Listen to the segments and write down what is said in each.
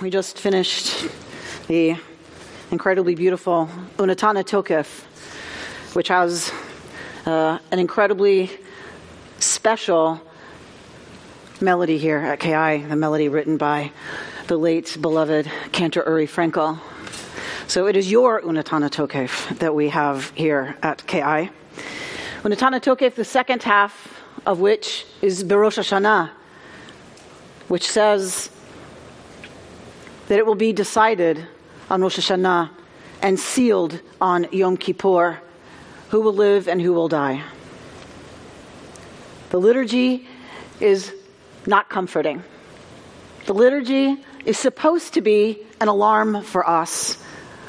We just finished the incredibly beautiful Unatana Tokef, which has uh, an incredibly special melody here at KI, the melody written by the late beloved Cantor Uri Frankel. So it is your Unatana Tokef that we have here at KI. Unatana Tokef, the second half of which is Berosh Hashanah, which says, that it will be decided on Rosh Hashanah and sealed on Yom Kippur who will live and who will die. The liturgy is not comforting. The liturgy is supposed to be an alarm for us.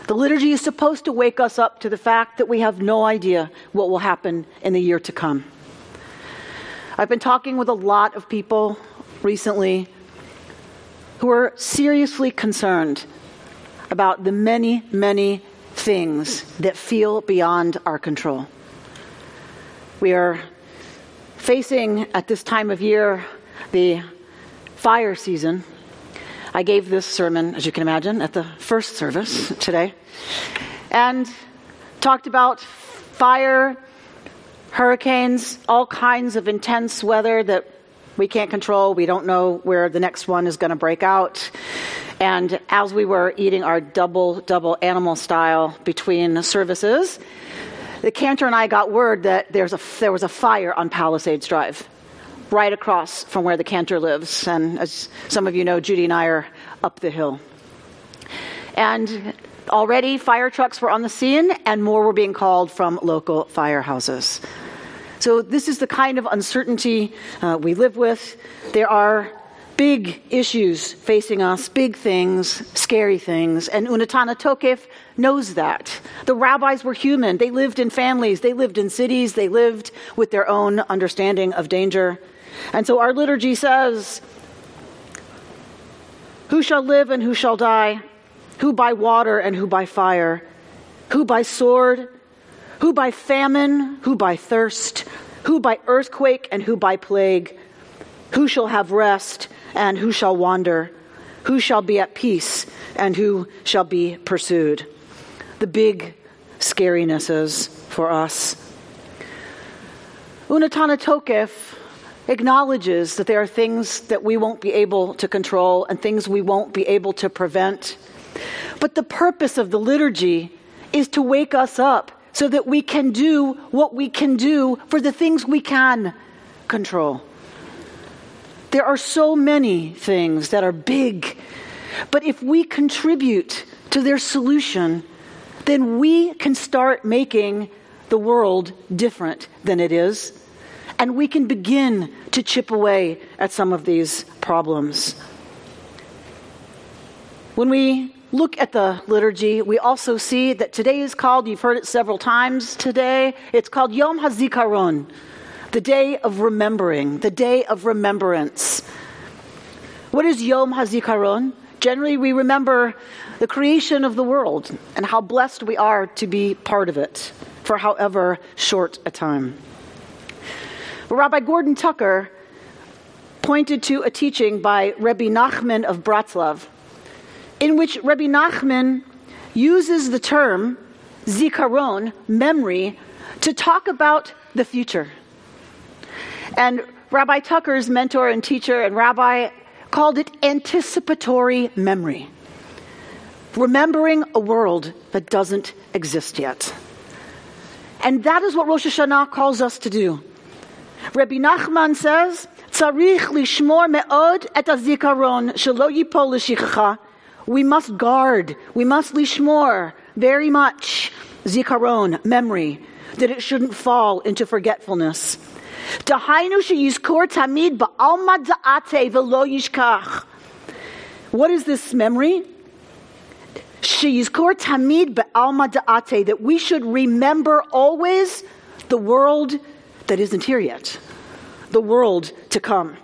The liturgy is supposed to wake us up to the fact that we have no idea what will happen in the year to come. I've been talking with a lot of people recently who are seriously concerned about the many, many things that feel beyond our control. We are facing at this time of year the fire season. I gave this sermon, as you can imagine, at the first service today and talked about fire, hurricanes, all kinds of intense weather that we can't control. We don't know where the next one is going to break out. And as we were eating our double, double animal style between services, the cantor and I got word that there's a, there was a fire on Palisades Drive, right across from where the cantor lives. And as some of you know, Judy and I are up the hill. And already fire trucks were on the scene, and more were being called from local firehouses. So, this is the kind of uncertainty uh, we live with. There are big issues facing us, big things, scary things, and Unatana Tokef knows that. The rabbis were human. They lived in families, they lived in cities, they lived with their own understanding of danger. And so our liturgy says, Who shall live and who shall die? Who by water and who by fire? Who by sword who by famine, who by thirst, who by earthquake, and who by plague? Who shall have rest, and who shall wander? Who shall be at peace, and who shall be pursued? The big scarinesses for us. Unatana Tokef acknowledges that there are things that we won't be able to control and things we won't be able to prevent. But the purpose of the liturgy is to wake us up so that we can do what we can do for the things we can control. There are so many things that are big, but if we contribute to their solution, then we can start making the world different than it is, and we can begin to chip away at some of these problems. When we look at the liturgy, we also see that today is called, you've heard it several times today, it's called Yom HaZikaron, the day of remembering, the day of remembrance. What is Yom HaZikaron? Generally, we remember the creation of the world and how blessed we are to be part of it for however short a time. Rabbi Gordon Tucker pointed to a teaching by Rebbe Nachman of Bratslav in which Rabbi Nachman uses the term zikaron, memory, to talk about the future. And Rabbi Tucker's mentor and teacher and rabbi called it anticipatory memory, remembering a world that doesn't exist yet. And that is what Rosh Hashanah calls us to do. Rabbi Nachman says, צריך לשמור מאוד את הזיכרון שלא ייפול לשכחה we must guard, we must lishmor very much zikaron, memory, that it shouldn't fall into forgetfulness. What is this memory? tamid that we should remember always the world that isn't here yet, the world to come.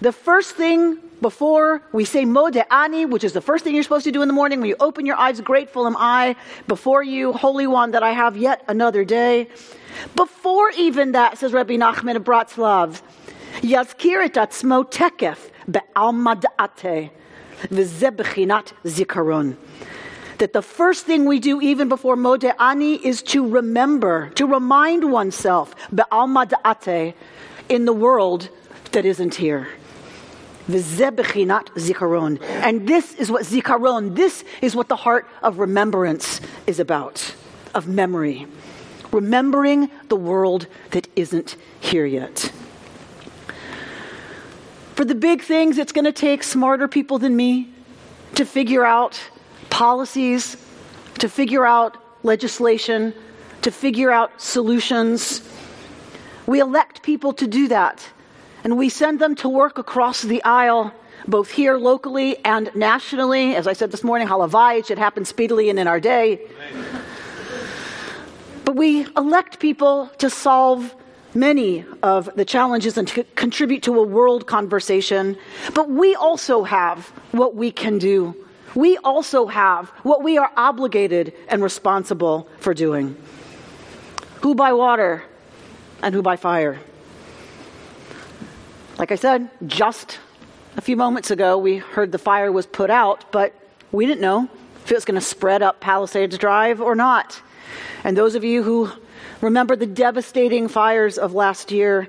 The first thing before we say Modeh Ani, which is the first thing you're supposed to do in the morning when you open your eyes, grateful am I before you, Holy One, that I have yet another day. Before even that, says Rabbi Nachman of Bratslav, Yazkir et atzmo tekef be'alma da'ate. V'zebechinat zikaron. That the first thing we do even before Modeh Ani is to remember, to remind oneself, be'alma da'ate, in the world that isn't here. V'zebechinat zikaron. And this is what zikaron, this is what the heart of remembrance is about, of memory. Remembering the world that isn't here yet. For the big things, it's going to take smarter people than me to figure out policies, to figure out legislation, to figure out solutions. We elect people to do that, and we send them to work across the aisle, both here locally and nationally. As I said this morning, halavai, it should happen speedily and in our day. But we elect people to solve many of the challenges and to contribute to a world conversation. But we also have what we can do. We also have what we are obligated and responsible for doing. Who by water and who by fire? Like I said, just a few moments ago, we heard the fire was put out, but we didn't know if it was going to spread up Palisades Drive or not. And those of you who Remember the devastating fires of last year,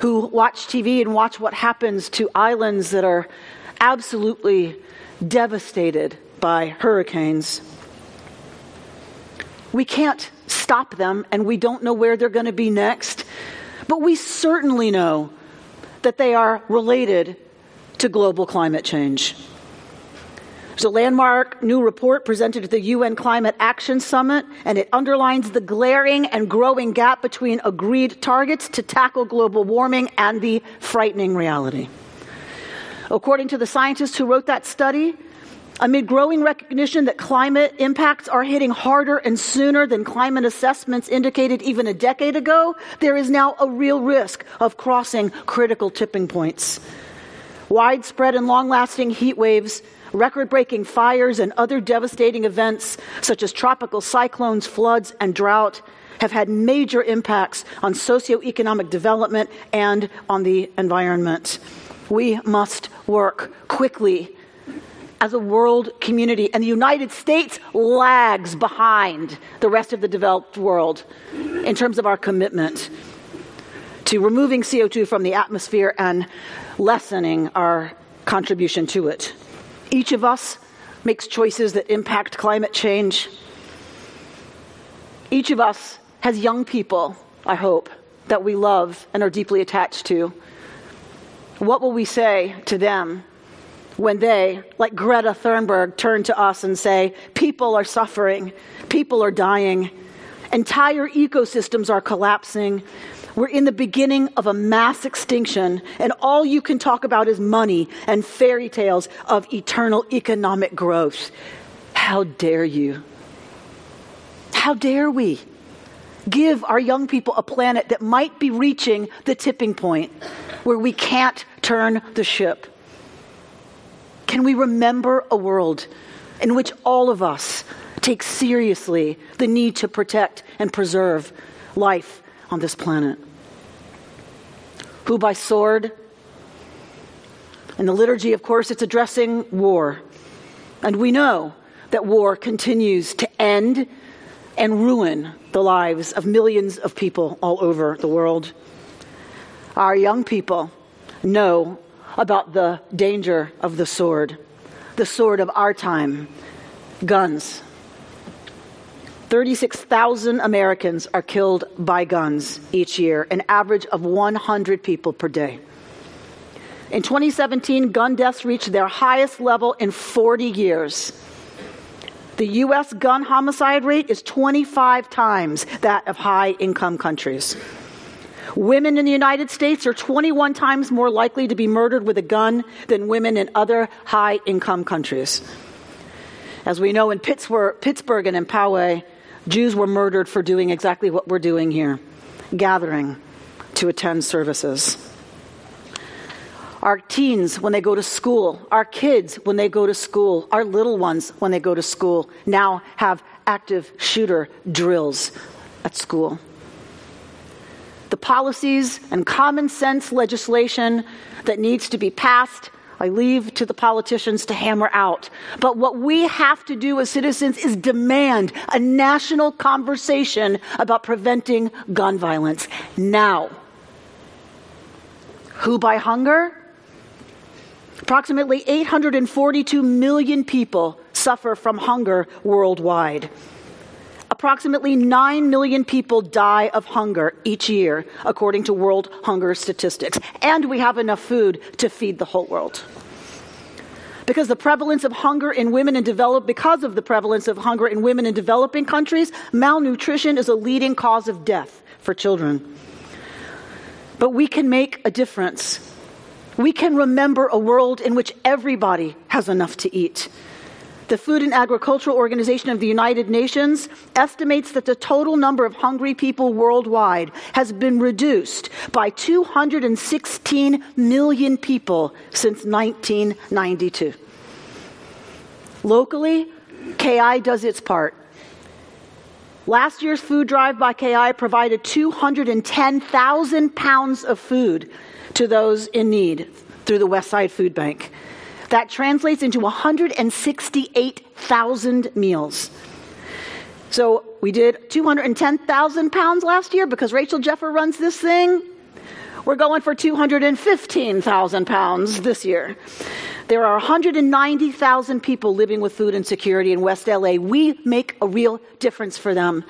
who watch TV and watch what happens to islands that are absolutely devastated by hurricanes. We can't stop them, and we don't know where they're going to be next, but we certainly know that they are related to global climate change. There's a landmark new report presented at the UN Climate Action Summit, and it underlines the glaring and growing gap between agreed targets to tackle global warming and the frightening reality. According to the scientists who wrote that study, amid growing recognition that climate impacts are hitting harder and sooner than climate assessments indicated even a decade ago, there is now a real risk of crossing critical tipping points. Widespread and long lasting heat waves record breaking fires and other devastating events, such as tropical cyclones, floods, and drought, have had major impacts on socioeconomic development and on the environment. We must work quickly as a world community, and the United States lags behind the rest of the developed world in terms of our commitment to removing CO2 from the atmosphere and lessening our contribution to it. Each of us makes choices that impact climate change. Each of us has young people, I hope, that we love and are deeply attached to. What will we say to them when they, like Greta Thunberg, turn to us and say, People are suffering, people are dying, entire ecosystems are collapsing, we're in the beginning of a mass extinction, and all you can talk about is money and fairy tales of eternal economic growth. How dare you? How dare we give our young people a planet that might be reaching the tipping point where we can't turn the ship? Can we remember a world in which all of us take seriously the need to protect and preserve life on this planet? who by sword. In the liturgy, of course, it's addressing war. And we know that war continues to end and ruin the lives of millions of people all over the world. Our young people know about the danger of the sword, the sword of our time, guns. 36,000 Americans are killed by guns each year, an average of 100 people per day. In 2017, gun deaths reached their highest level in 40 years. The U.S. gun homicide rate is 25 times that of high income countries. Women in the United States are 21 times more likely to be murdered with a gun than women in other high income countries. As we know in Pittsburgh, Pittsburgh and in Poway, Jews were murdered for doing exactly what we're doing here gathering to attend services. Our teens, when they go to school, our kids, when they go to school, our little ones, when they go to school, now have active shooter drills at school. The policies and common sense legislation that needs to be passed I leave to the politicians to hammer out. But what we have to do as citizens is demand a national conversation about preventing gun violence now. Who by hunger? Approximately 842 million people suffer from hunger worldwide. Approximately 9 million people die of hunger each year, according to World Hunger Statistics. And we have enough food to feed the whole world. Because the prevalence of hunger in women in develop because of the prevalence of hunger in women in developing countries, malnutrition is a leading cause of death for children. But we can make a difference. We can remember a world in which everybody has enough to eat the Food and Agricultural Organization of the United Nations estimates that the total number of hungry people worldwide has been reduced by 216 million people since 1992. Locally, KI does its part. Last year's food drive by KI provided 210,000 pounds of food to those in need through the Westside Food Bank. That translates into 168,000 meals. So we did 210,000 pounds last year because Rachel Jeffer runs this thing. We're going for 215,000 pounds this year. There are 190,000 people living with food insecurity in West LA. We make a real difference for them.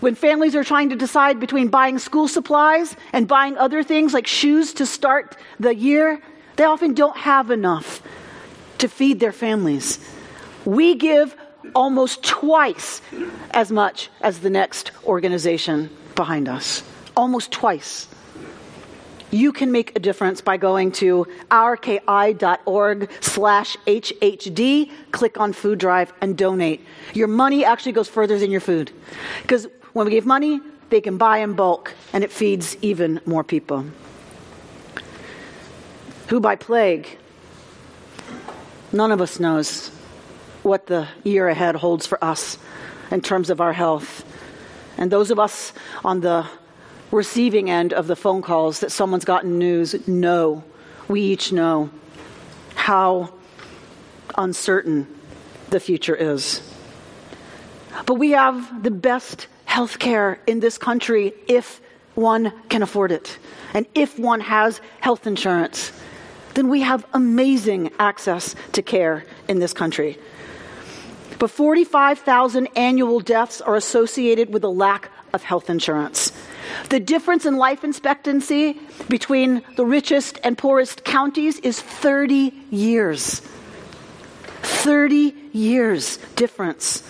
When families are trying to decide between buying school supplies and buying other things like shoes to start the year, they often don't have enough to feed their families. We give almost twice as much as the next organization behind us. Almost twice. You can make a difference by going to ourki.org slash HHD, click on food drive, and donate. Your money actually goes further than your food. Because when we give money, they can buy in bulk, and it feeds even more people who by plague. None of us knows what the year ahead holds for us in terms of our health. And those of us on the receiving end of the phone calls that someone's gotten news know, we each know how uncertain the future is. But we have the best health care in this country if one can afford it and if one has health insurance then we have amazing access to care in this country. But 45,000 annual deaths are associated with a lack of health insurance. The difference in life expectancy between the richest and poorest counties is 30 years. 30 years difference.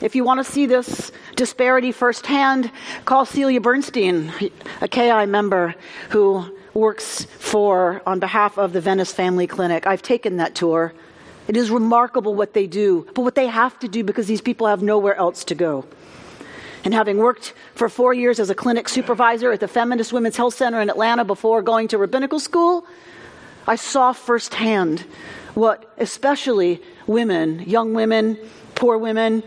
If you want to see this disparity firsthand, call Celia Bernstein, a KI member who works for on behalf of the Venice Family Clinic. I've taken that tour. It is remarkable what they do, but what they have to do because these people have nowhere else to go. And having worked for four years as a clinic supervisor at the Feminist Women's Health Center in Atlanta before going to rabbinical school, I saw firsthand what especially women, young women, poor women,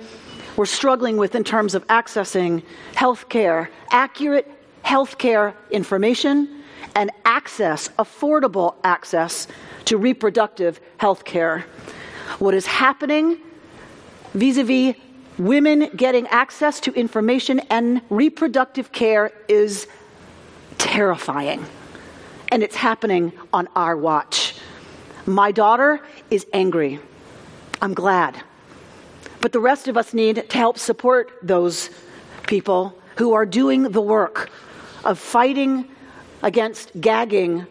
were struggling with in terms of accessing health care, accurate health care information, and access, affordable access to reproductive health care. What is happening vis a vis women getting access to information and reproductive care is terrifying. And it's happening on our watch. My daughter is angry. I'm glad. But the rest of us need to help support those people who are doing the work of fighting against gagging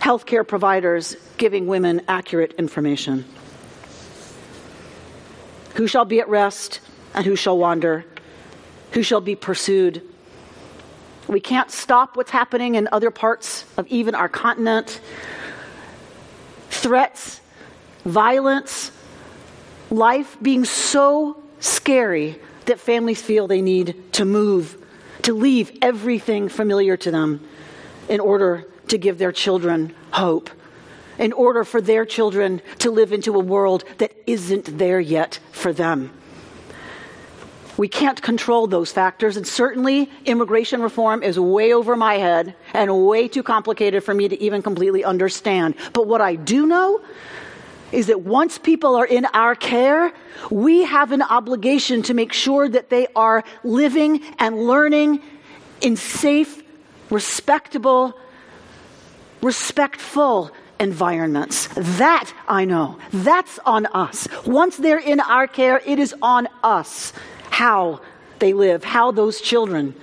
healthcare providers giving women accurate information. Who shall be at rest and who shall wander? Who shall be pursued? We can't stop what's happening in other parts of even our continent. Threats, violence, life being so scary that families feel they need to move, to leave everything familiar to them in order to give their children hope, in order for their children to live into a world that isn't there yet for them. We can't control those factors, and certainly immigration reform is way over my head and way too complicated for me to even completely understand. But what I do know is that once people are in our care, we have an obligation to make sure that they are living and learning in safe, respectable, respectful environments. That I know. That's on us. Once they're in our care, it is on us how they live, how those children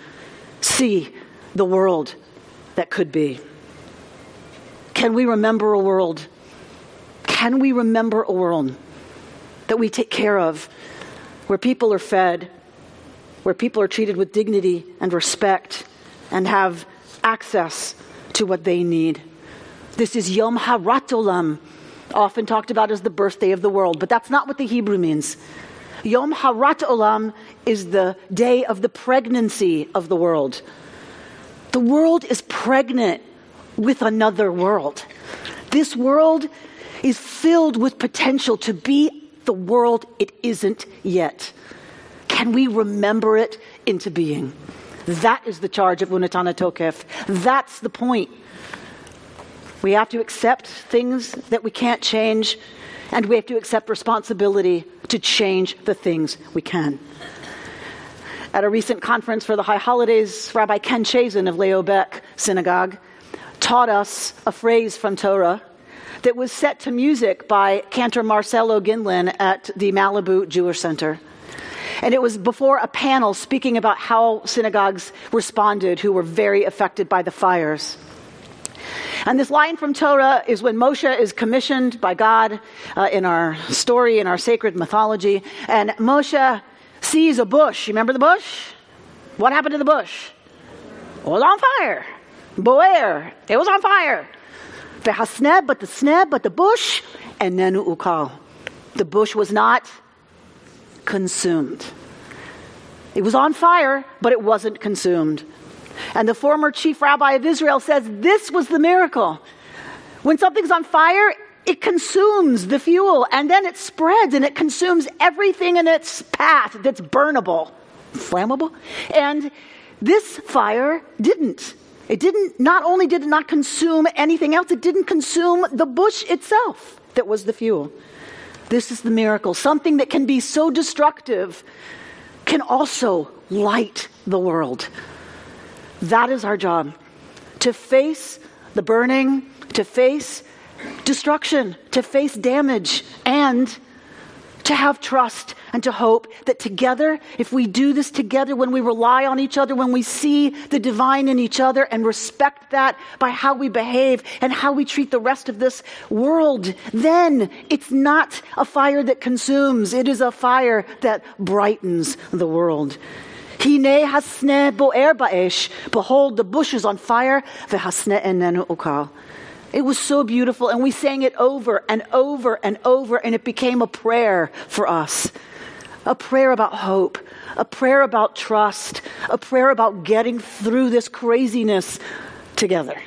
see the world that could be. Can we remember a world? Can we remember a world that we take care of, where people are fed, where people are treated with dignity and respect, and have access to what they need? This is Yom Harat Olam, often talked about as the birthday of the world, but that's not what the Hebrew means. Yom Harat Olam is the day of the pregnancy of the world. The world is pregnant with another world. This world is filled with potential to be the world it isn't yet. Can we remember it into being? That is the charge of Unetana Tokef. That's the point. We have to accept things that we can't change, and we have to accept responsibility to change the things we can. At a recent conference for the High Holidays, Rabbi Ken Chasen of Leo Baeck Synagogue taught us a phrase from Torah that was set to music by cantor Marcelo Gindlin at the Malibu Jewish Center. And it was before a panel speaking about how synagogues responded who were very affected by the fires. And this line from Torah is when Moshe is commissioned by God uh, in our story, in our sacred mythology. And Moshe sees a bush. You remember the bush? What happened to the bush? It was on fire. Boer. It was on fire. But the sneb, but the bush, and then ukal. The bush was not consumed. It was on fire, but it wasn't consumed. And the former chief rabbi of Israel says this was the miracle. When something's on fire, it consumes the fuel and then it spreads and it consumes everything in its path that's burnable, flammable. And this fire didn't. It didn't, not only did it not consume anything else, it didn't consume the bush itself that was the fuel. This is the miracle. Something that can be so destructive can also light the world. That is our job to face the burning, to face destruction, to face damage, and to have trust and to hope that together, if we do this together, when we rely on each other, when we see the divine in each other and respect that by how we behave and how we treat the rest of this world, then it's not a fire that consumes, it is a fire that brightens the world. Hine hasne boer ba'esh. Behold, the bush is on fire. V'hasne enenu ukal. It was so beautiful, and we sang it over and over and over, and it became a prayer for us. A prayer about hope, a prayer about trust, a prayer about getting through this craziness together.